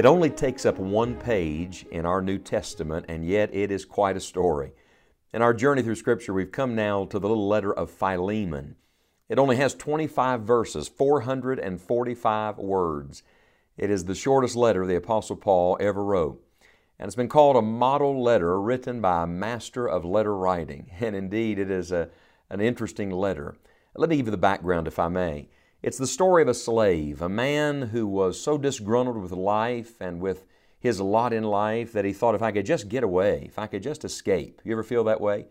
It only takes up one page in our New Testament, and yet it is quite a story. In our journey through Scripture, we've come now to the little letter of Philemon. It only has 25 verses, 445 words. It is the shortest letter the Apostle Paul ever wrote. And it's been called a model letter written by a master of letter writing. And indeed, it is a, an interesting letter. Let me give you the background, if I may. It's the story of a slave, a man who was so disgruntled with life and with his lot in life that he thought, if I could just get away, if I could just escape. You ever feel that way?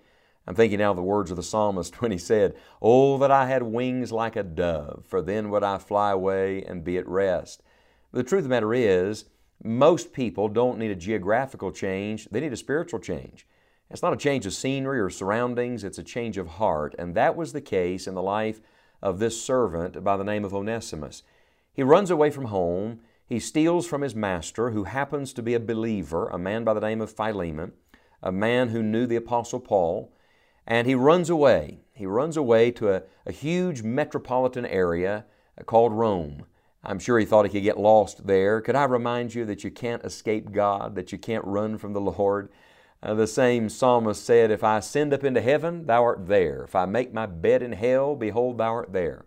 I'm thinking now of the words of the psalmist when he said, Oh, that I had wings like a dove, for then would I fly away and be at rest. The truth of the matter is, most people don't need a geographical change, they need a spiritual change. It's not a change of scenery or surroundings, it's a change of heart. And that was the case in the life of this servant by the name of Onesimus. He runs away from home. He steals from his master, who happens to be a believer, a man by the name of Philemon, a man who knew the Apostle Paul, and he runs away. He runs away to a, a huge metropolitan area called Rome. I'm sure he thought he could get lost there. Could I remind you that you can't escape God, that you can't run from the Lord? Uh, the same psalmist said, If I ascend up into heaven, thou art there. If I make my bed in hell, behold, thou art there.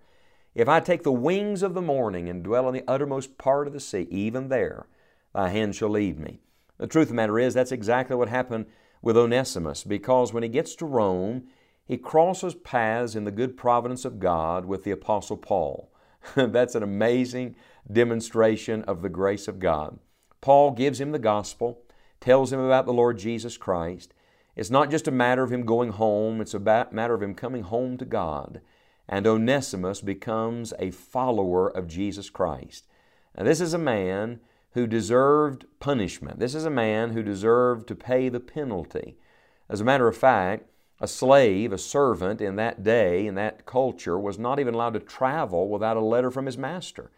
If I take the wings of the morning and dwell in the uttermost part of the sea, even there thy hand shall lead me. The truth of the matter is, that's exactly what happened with Onesimus, because when he gets to Rome, he crosses paths in the good providence of God with the Apostle Paul. that's an amazing demonstration of the grace of God. Paul gives him the gospel tells him about the Lord Jesus Christ. It's not just a matter of him going home, it's a matter of him coming home to God. And Onesimus becomes a follower of Jesus Christ. Now, this is a man who deserved punishment. This is a man who deserved to pay the penalty. As a matter of fact, a slave, a servant in that day, in that culture, was not even allowed to travel without a letter from his master.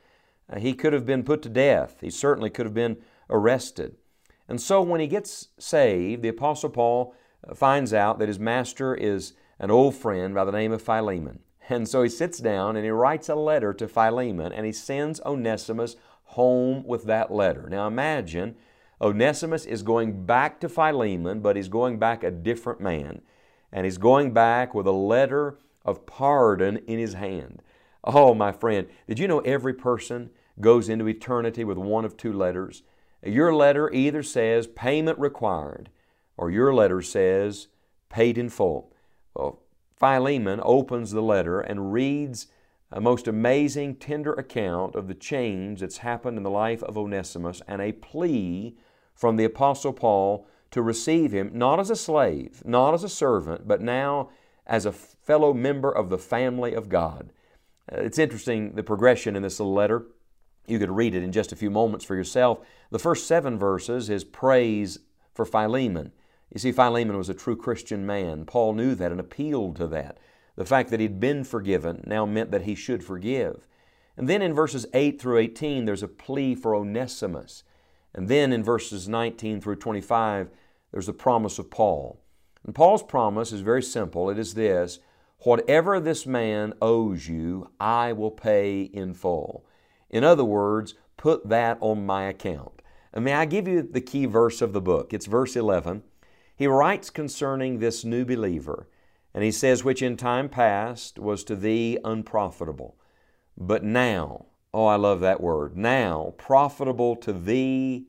He could have been put to death. He certainly could have been arrested. And so when he gets saved, the Apostle Paul uh, finds out that his master is an old friend by the name of Philemon. And so he sits down and he writes a letter to Philemon and he sends Onesimus home with that letter. Now imagine Onesimus is going back to Philemon, but he's going back a different man. And he's going back with a letter of pardon in his hand. Oh, my friend, did you know every person goes into eternity with one of two letters? Your letter either says payment required or your letter says paid in full. Well, Philemon opens the letter and reads a most amazing, tender account of the change that's happened in the life of Onesimus and a plea from the Apostle Paul to receive him not as a slave, not as a servant, but now as a fellow member of the family of God. Uh, it's interesting the progression in this little letter. You could read it in just a few moments for yourself. The first seven verses is praise for Philemon. You see, Philemon was a true Christian man. Paul knew that and appealed to that. The fact that he'd been forgiven now meant that he should forgive. And then in verses 8 through 18, there's a plea for Onesimus. And then in verses 19 through 25, there's the promise of Paul. And Paul's promise is very simple it is this Whatever this man owes you, I will pay in full. In other words, put that on my account. And may I give you the key verse of the book? It's verse 11. He writes concerning this new believer, and he says, Which in time past was to thee unprofitable, but now, oh, I love that word, now profitable to thee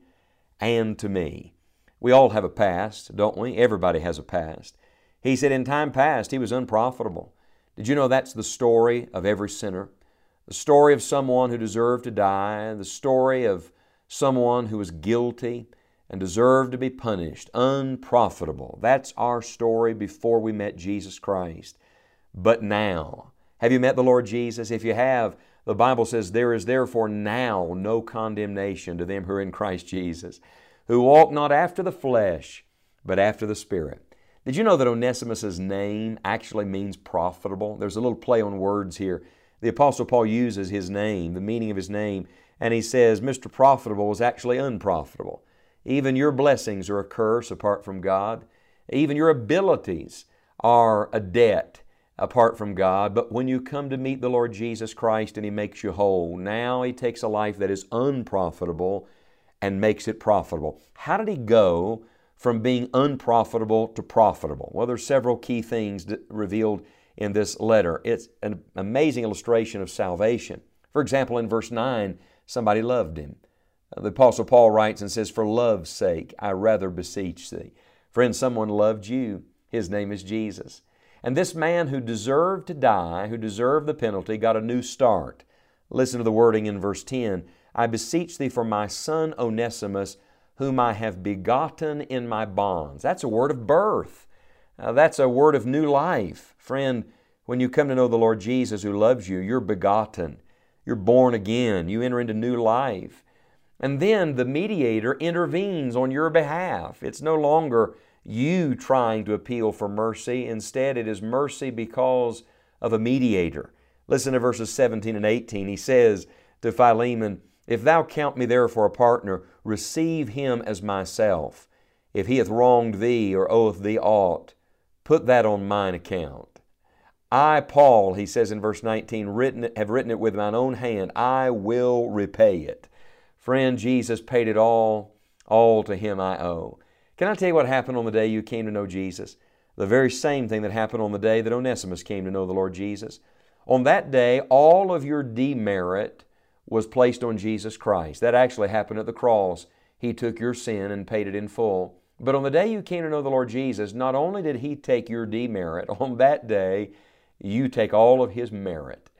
and to me. We all have a past, don't we? Everybody has a past. He said, In time past, he was unprofitable. Did you know that's the story of every sinner? The story of someone who deserved to die, the story of someone who was guilty and deserved to be punished, unprofitable. That's our story before we met Jesus Christ. but now. Have you met the Lord Jesus? If you have, the Bible says, There is therefore now no condemnation to them who are in Christ Jesus, who walk not after the flesh, but after the Spirit. Did you know that Onesimus' name actually means profitable? There's a little play on words here. The Apostle Paul uses his name, the meaning of his name, and he says, Mr. Profitable is actually unprofitable. Even your blessings are a curse apart from God. Even your abilities are a debt apart from God. But when you come to meet the Lord Jesus Christ and He makes you whole, now He takes a life that is unprofitable and makes it profitable. How did He go from being unprofitable to profitable? Well, there's several key things revealed in this letter. It's an amazing illustration of salvation. For example, in verse 9, somebody loved him. The Apostle Paul writes and says, For love's sake, I rather beseech thee. Friend, someone loved you. His name is Jesus. And this man who deserved to die, who deserved the penalty, got a new start. Listen to the wording in verse 10 I beseech thee for my son Onesimus, whom I have begotten in my bonds. That's a word of birth. That's a word of new life. Friend, when you come to know the Lord Jesus who loves you, you're begotten. You're born again. You enter into new life. And then the mediator intervenes on your behalf. It's no longer you trying to appeal for mercy. Instead, it is mercy because of a mediator. Listen to verses 17 and 18. He says to Philemon, If thou count me therefore a partner, receive him as myself. If he hath wronged thee or oweth thee aught, put that on mine account. I, Paul, he says in verse 19, written have written it with mine own hand. I will repay it. Friend, Jesus paid it all. All to him I owe. Can I tell you what happened on the day you came to know Jesus? The very same thing that happened on the day that Onesimus came to know the Lord Jesus. On that day, all of your demerit was placed on Jesus Christ. That actually happened at the cross. He took your sin and paid it in full. But on the day you came to know the Lord Jesus, not only did He take your demerit, on that day, you take all of His merit.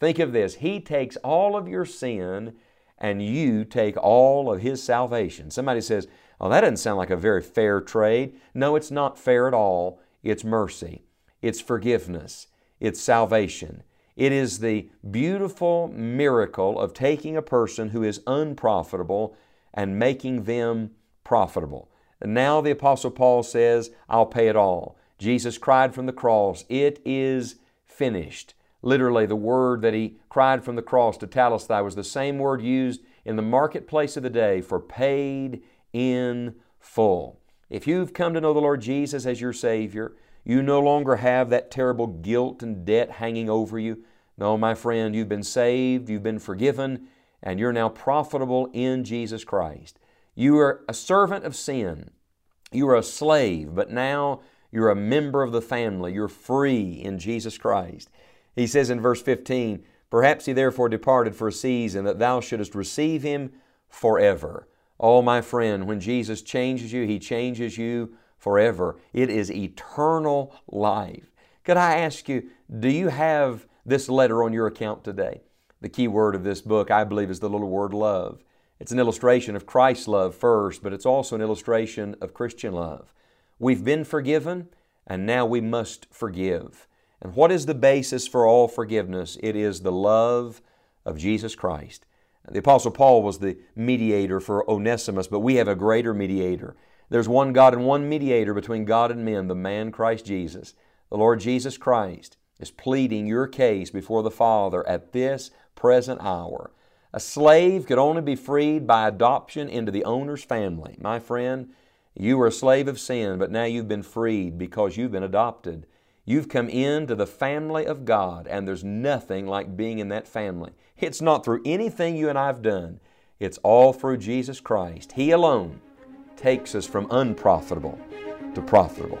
Think of this He takes all of your sin, and you take all of His salvation. Somebody says, Oh, that doesn't sound like a very fair trade. No, it's not fair at all. It's mercy, it's forgiveness, it's salvation. It is the beautiful miracle of taking a person who is unprofitable and making them profitable. And now the Apostle Paul says, I'll pay it all. Jesus cried from the cross, It is finished. Literally, the word that he cried from the cross to tetelestai was the same word used in the marketplace of the day for paid in full. If you've come to know the Lord Jesus as your Savior, you no longer have that terrible guilt and debt hanging over you. No, my friend, you've been saved, you've been forgiven, and you're now profitable in Jesus Christ. You are a servant of sin. You are a slave, but now you're a member of the family. You're free in Jesus Christ. He says in verse 15, Perhaps he therefore departed for a season that thou shouldest receive him forever. Oh, my friend, when Jesus changes you, He changes you forever. It is eternal life. Could I ask you, do you have this letter on your account today? The key word of this book, I believe, is the little word love. It's an illustration of Christ's love first, but it's also an illustration of Christian love. We've been forgiven, and now we must forgive. And what is the basis for all forgiveness? It is the love of Jesus Christ. The Apostle Paul was the mediator for Onesimus, but we have a greater mediator. There's one God and one mediator between God and men, the man Christ Jesus. The Lord Jesus Christ is pleading your case before the Father at this present hour. A slave could only be freed by adoption into the owner's family. My friend, you were a slave of sin, but now you've been freed because you've been adopted. You've come into the family of God, and there's nothing like being in that family. It's not through anything you and I have done, it's all through Jesus Christ. He alone takes us from unprofitable to profitable.